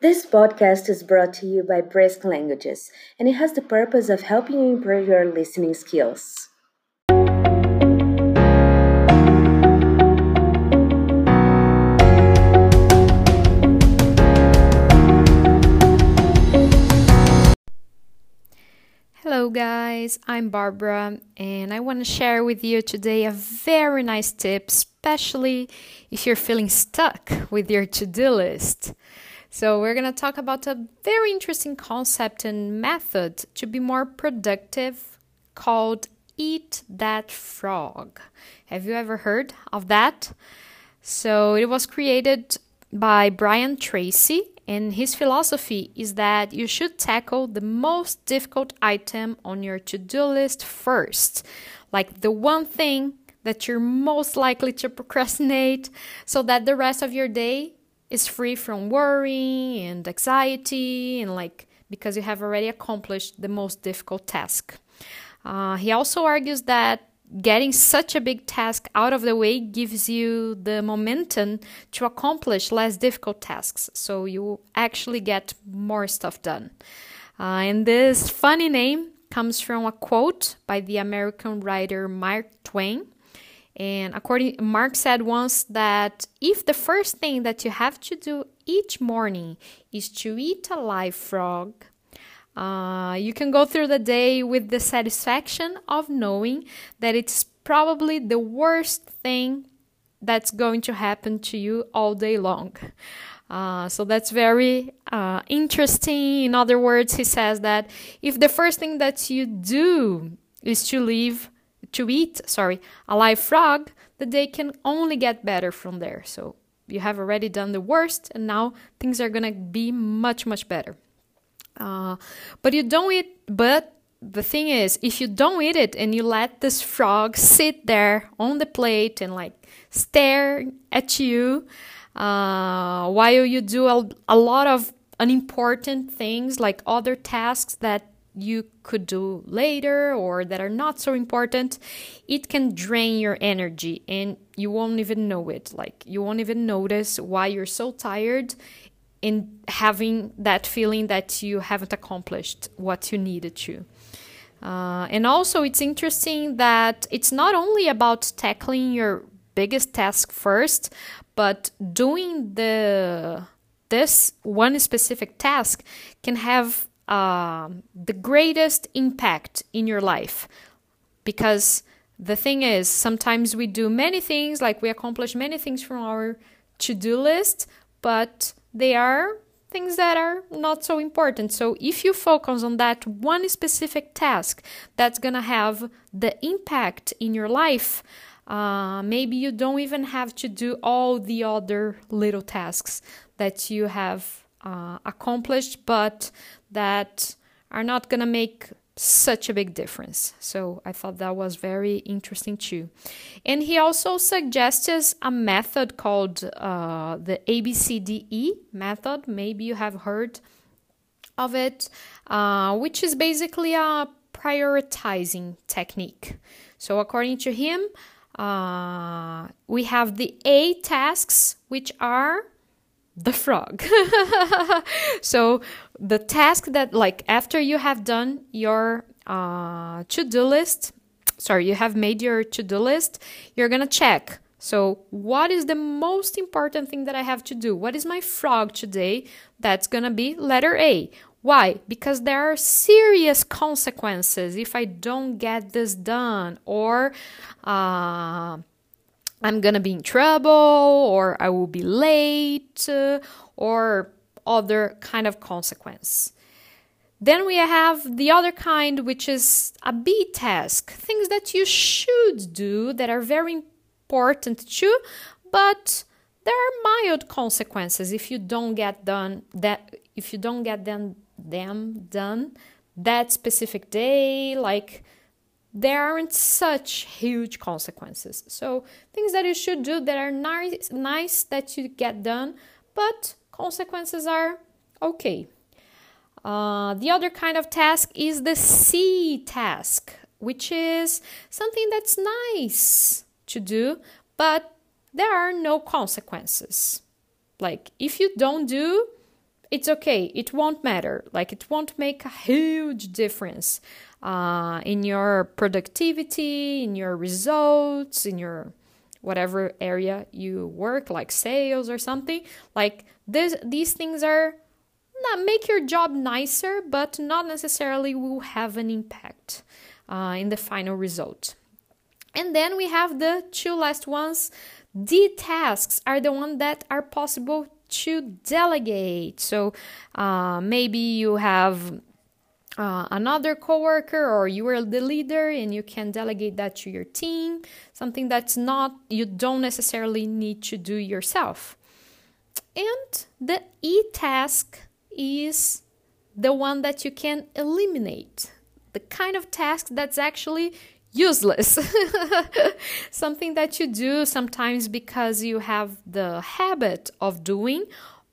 This podcast is brought to you by Brisk Languages, and it has the purpose of helping you improve your listening skills. Hello, guys, I'm Barbara, and I want to share with you today a very nice tip, especially if you're feeling stuck with your to do list. So, we're going to talk about a very interesting concept and method to be more productive called Eat That Frog. Have you ever heard of that? So, it was created by Brian Tracy, and his philosophy is that you should tackle the most difficult item on your to do list first, like the one thing that you're most likely to procrastinate, so that the rest of your day is free from worry and anxiety and like because you have already accomplished the most difficult task. Uh, he also argues that getting such a big task out of the way gives you the momentum to accomplish less difficult tasks, so you actually get more stuff done. Uh, and this funny name comes from a quote by the American writer Mark Twain. And according Mark said once that if the first thing that you have to do each morning is to eat a live frog, uh, you can go through the day with the satisfaction of knowing that it's probably the worst thing that's going to happen to you all day long. Uh, so that's very uh, interesting. In other words, he says that if the first thing that you do is to leave, to eat, sorry, a live frog, that they can only get better from there. So you have already done the worst, and now things are gonna be much, much better. Uh, but you don't eat, but the thing is, if you don't eat it and you let this frog sit there on the plate and like stare at you uh, while you do a, a lot of unimportant things like other tasks that you could do later or that are not so important, it can drain your energy and you won't even know it. Like, you won't even notice why you're so tired in having that feeling that you haven't accomplished what you needed to. Uh, and also, it's interesting that it's not only about tackling your biggest task first, but doing the this one specific task can have uh, the greatest impact in your life because the thing is sometimes we do many things like we accomplish many things from our to-do list but they are things that are not so important. So if you focus on that one specific task that's to have the impact in your life, uh, maybe you don't even have to do all the other little tasks that you have uh, accomplished, but that are not going to make such a big difference. So I thought that was very interesting too. And he also suggests a method called uh, the ABCDE method. Maybe you have heard of it, uh, which is basically a prioritizing technique. So according to him, uh, we have the A tasks, which are the frog. so the task that like after you have done your uh, to-do list, sorry, you have made your to-do list, you're gonna check. So what is the most important thing that I have to do? What is my frog today? That's gonna be letter A. Why? Because there are serious consequences if I don't get this done, or uh, I'm gonna be in trouble, or I will be late, or other kind of consequence. Then we have the other kind, which is a B task, things that you should do that are very important too, but there are mild consequences if you don't get done that if you don't get them them done that specific day like there aren't such huge consequences. So things that you should do that are nice, nice that you get done, but consequences are okay. Uh, the other kind of task is the C task, which is something that's nice to do, but there are no consequences. Like if you don't do, it's okay. It won't matter. Like, it won't make a huge difference uh, in your productivity, in your results, in your whatever area you work, like sales or something. Like, this, these things are not make your job nicer, but not necessarily will have an impact uh, in the final result. And then we have the two last ones. The tasks are the ones that are possible to delegate. So uh, maybe you have uh, another coworker or you are the leader and you can delegate that to your team something that's not you don't necessarily need to do yourself and the e-task is the one that you can eliminate the kind of task that's actually useless. Something that you do sometimes because you have the habit of doing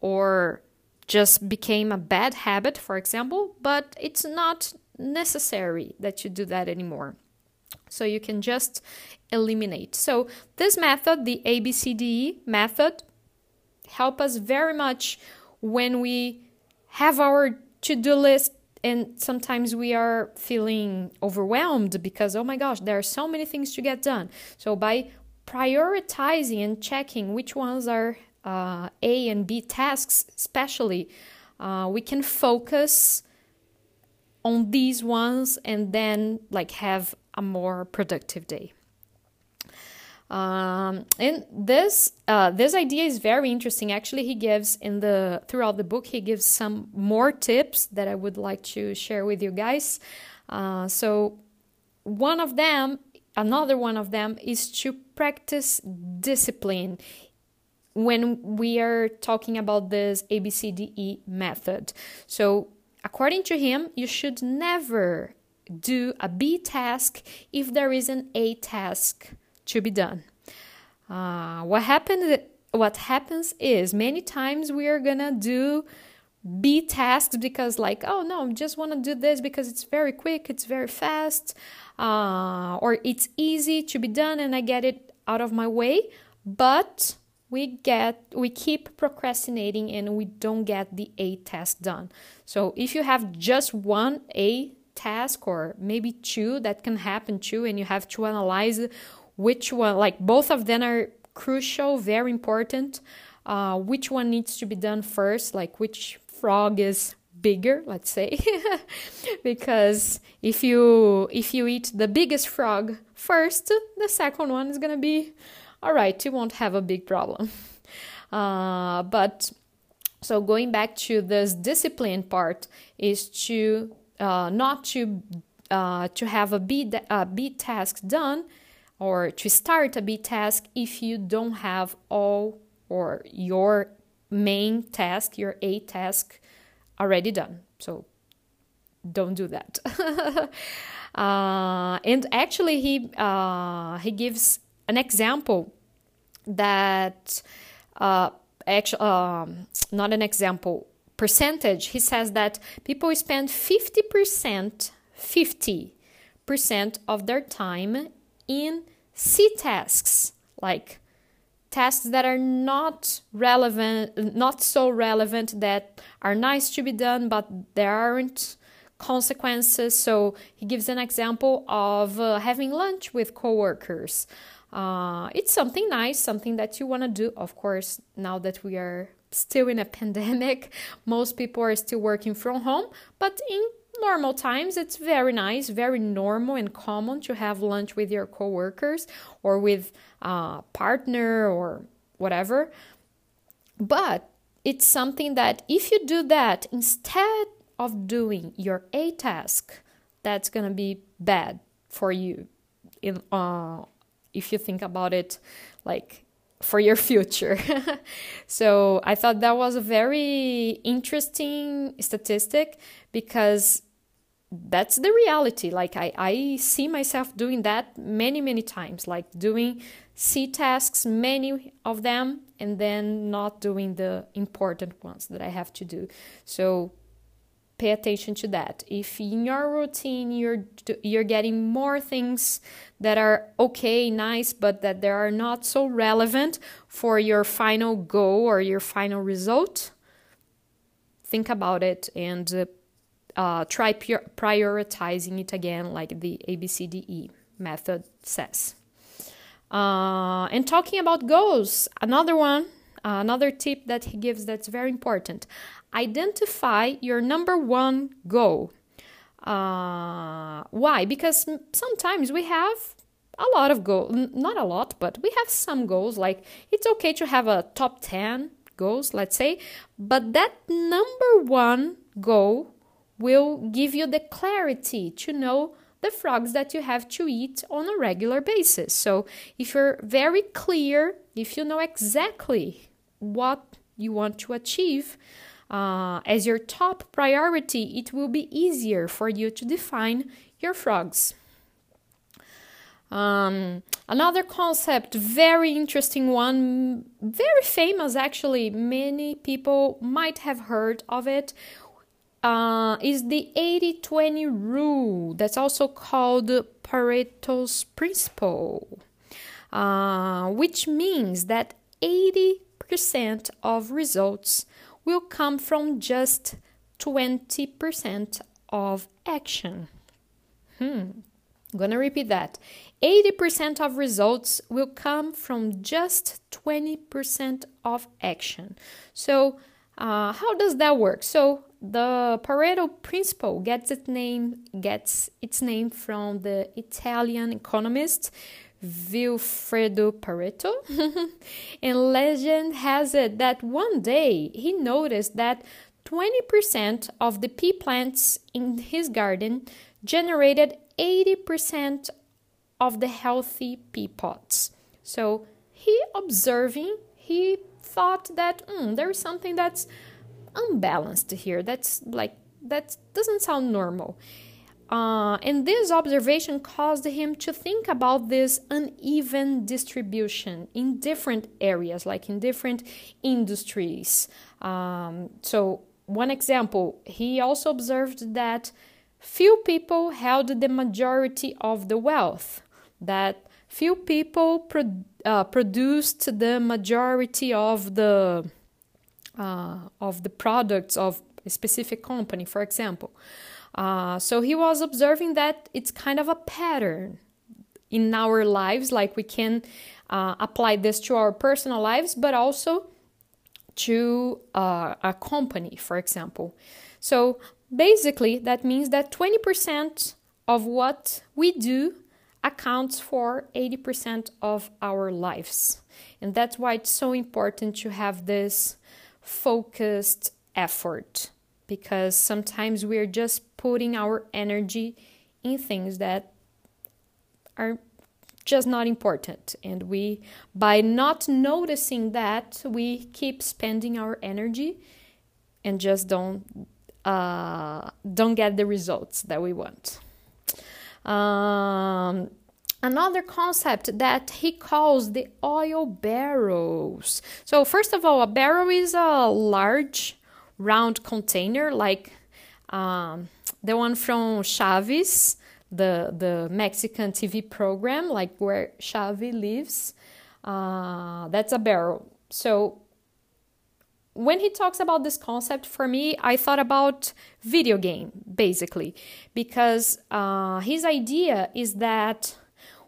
or just became a bad habit, for example, but it's not necessary that you do that anymore. So you can just eliminate. So this method, the ABCDE method, help us very much when we have our to-do list and sometimes we are feeling overwhelmed because oh my gosh there are so many things to get done so by prioritizing and checking which ones are uh, a and b tasks especially uh, we can focus on these ones and then like have a more productive day um, and this uh, this idea is very interesting. Actually, he gives in the throughout the book he gives some more tips that I would like to share with you guys. Uh, so one of them, another one of them, is to practice discipline when we are talking about this ABCDE method. So according to him, you should never do a B task if there is an A task to be done. Uh, what happens? What happens is many times we are gonna do B tasks because like oh no, I just want to do this because it's very quick, it's very fast, uh, or it's easy to be done and I get it out of my way. But we get we keep procrastinating and we don't get the A task done. So if you have just one A task or maybe two that can happen too and you have to analyze which one, like both of them are crucial, very important. Uh, which one needs to be done first, like which frog is bigger let's say because if you if you eat the biggest frog first the second one is gonna be all right you won't have a big problem uh, but so going back to this discipline part is to uh, not to uh, to have a B, a B task done or to start a B task if you don't have all or your main task, your A task already done. So don't do that. uh, and actually, he uh, he gives an example that uh, actually um, not an example percentage. He says that people spend fifty percent, fifty percent of their time in C tasks, like tasks that are not relevant, not so relevant that are nice to be done, but there aren't consequences. So he gives an example of uh, having lunch with coworkers. Uh, it's something nice, something that you want to do. Of course, now that we are still in a pandemic, most people are still working from home, but in normal times it's very nice very normal and common to have lunch with your coworkers or with a partner or whatever but it's something that if you do that instead of doing your a task that's going to be bad for you in uh, if you think about it like for your future. so I thought that was a very interesting statistic because that's the reality. Like I, I see myself doing that many, many times, like doing C tasks, many of them, and then not doing the important ones that I have to do. So pay attention to that. If in your routine you're you're getting more things that are okay, nice, but that they are not so relevant for your final goal or your final result, think about it and uh, try prioritizing it again, like the ABCDE method says. Uh, and talking about goals, another one, another tip that he gives that's very important identify your number one goal. Uh, why? Because sometimes we have a lot of goals, not a lot, but we have some goals. Like it's okay to have a top 10 goals, let's say, but that number one goal will give you the clarity to know the frogs that you have to eat on a regular basis. So, if you're very clear, if you know exactly what you want to achieve uh, as your top priority, it will be easier for you to define your frogs. Um, another concept, very interesting one, very famous actually, many people might have heard of it, uh, is the 80 20 rule that's also called Pareto's principle, uh, which means that 80% of results will come from just 20% of action. Hmm. I'm gonna repeat that. 80% of results will come from just 20% of action. So, uh, how does that work? So, the Pareto principle gets its name gets its name from the Italian economist Vilfredo Pareto. and legend has it that one day he noticed that 20% of the pea plants in his garden generated 80% of the healthy pea pods. So he observing, he thought that mm, there is something that's unbalanced here. That's like that doesn't sound normal. Uh, and this observation caused him to think about this uneven distribution in different areas, like in different industries. Um, so, one example, he also observed that few people held the majority of the wealth, that few people pro- uh, produced the majority of the uh, of the products of a specific company, for example. Uh, so he was observing that it's kind of a pattern in our lives, like we can uh, apply this to our personal lives, but also to uh, a company, for example. So basically, that means that 20% of what we do accounts for 80% of our lives. And that's why it's so important to have this focused effort because sometimes we're just putting our energy in things that are just not important and we by not noticing that we keep spending our energy and just don't uh, don't get the results that we want um, another concept that he calls the oil barrels. So, first of all, a barrel is a large round container like um, the one from Chaves, the, the Mexican TV program, like where Chaves lives. Uh, that's a barrel. So, when he talks about this concept for me i thought about video game basically because uh, his idea is that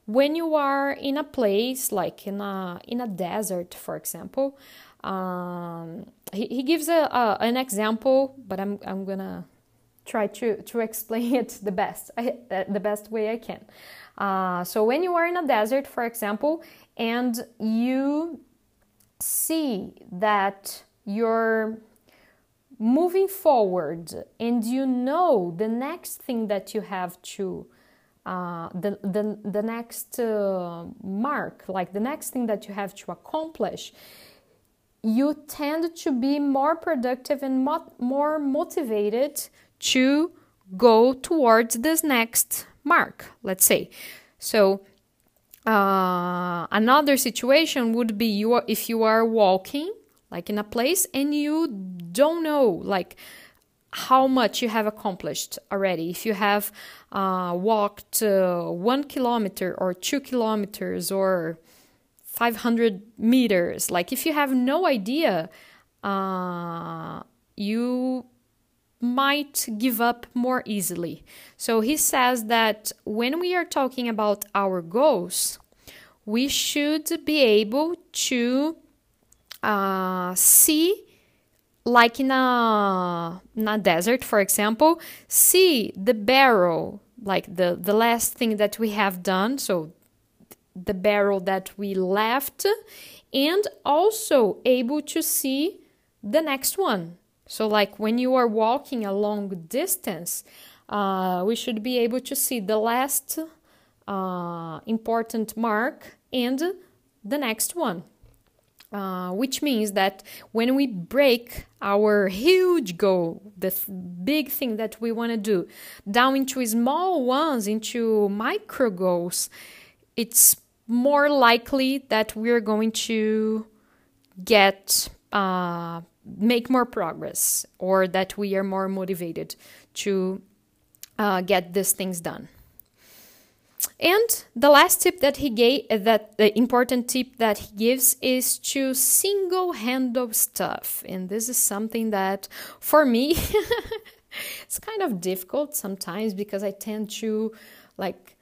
when you are in a place like in a in a desert for example um, he, he gives a, a, an example but i'm i'm gonna try to to explain it the best the best way i can. Uh, so when you are in a desert for example and you see that you're moving forward and you know the next thing that you have to uh, the, the, the next uh, mark, like the next thing that you have to accomplish, you tend to be more productive and mo- more motivated to go towards this next mark, let's say. So, uh, another situation would be you are, if you are walking like in a place and you don't know like how much you have accomplished already. If you have uh, walked uh, one kilometer or two kilometers or 500 meters, like if you have no idea, uh, you might give up more easily. So he says that when we are talking about our goals, we should be able to uh, see, like in a, in a desert, for example, see the barrel, like the, the last thing that we have done. So the barrel that we left, and also able to see the next one. So, like when you are walking a long distance, uh, we should be able to see the last uh, important mark and the next one. Uh, which means that when we break our huge goal, the th- big thing that we want to do, down into small ones, into micro goals, it's more likely that we're going to get uh, make more progress or that we are more motivated to uh, get these things done. And the last tip that he gave, uh, that the important tip that he gives is to single handle stuff. And this is something that for me, it's kind of difficult sometimes because I tend to like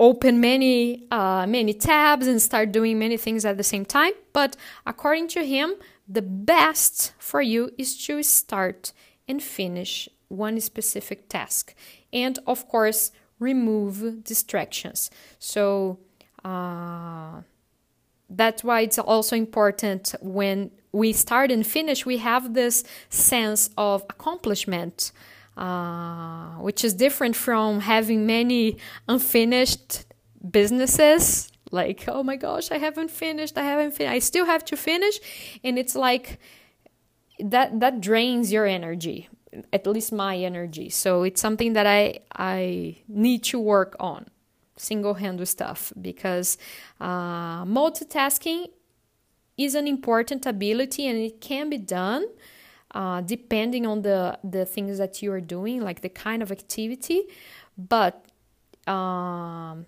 open many uh, many tabs and start doing many things at the same time. But according to him, the best for you is to start and finish one specific task, and of course remove distractions. So. Uh, that's why it's also important when we start and finish, we have this sense of accomplishment uh, which is different from having many unfinished businesses. Like, oh my gosh, I haven't finished, I haven't I still have to finish. And it's like that that drains your energy, at least my energy. So it's something that I I need to work on single handed stuff because uh, multitasking is an important ability and it can be done uh, depending on the the things that you are doing, like the kind of activity, but um,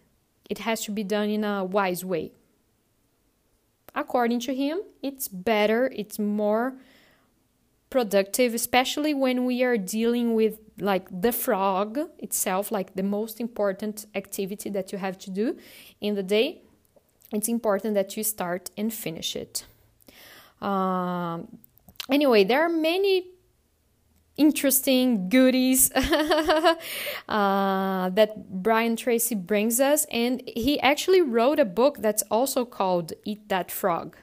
it has to be done in a wise way. According to him, it's better, it's more productive, especially when we are dealing with like the frog itself, like the most important activity that you have to do in the day. It's important that you start and finish it. Um, anyway, there are many interesting goodies uh, that Brian Tracy brings us, and he actually wrote a book that's also called Eat That Frog.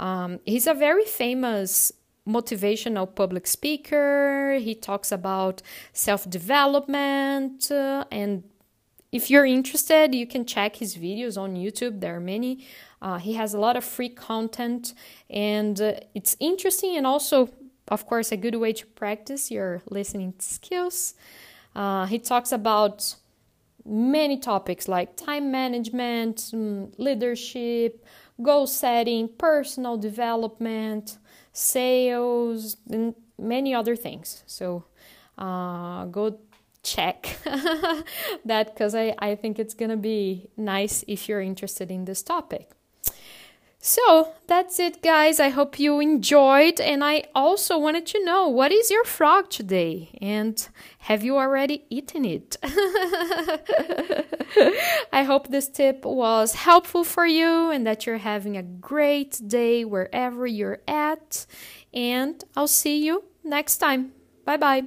Um, he's a very famous motivational public speaker. He talks about self development uh, and if you're interested, you can check his videos on YouTube. There are many. Uh, he has a lot of free content, and uh, it's interesting and also, of course, a good way to practice your listening skills. Uh, he talks about many topics like time management, um, leadership, goal setting, personal development, sales, and many other things. So uh, go check that because I, I think it's gonna be nice if you're interested in this topic. So that's it, guys. I hope you enjoyed. And I also wanted to know what is your frog today? And have you already eaten it? I hope this tip was helpful for you and that you're having a great day wherever you're at. And I'll see you next time. Bye bye.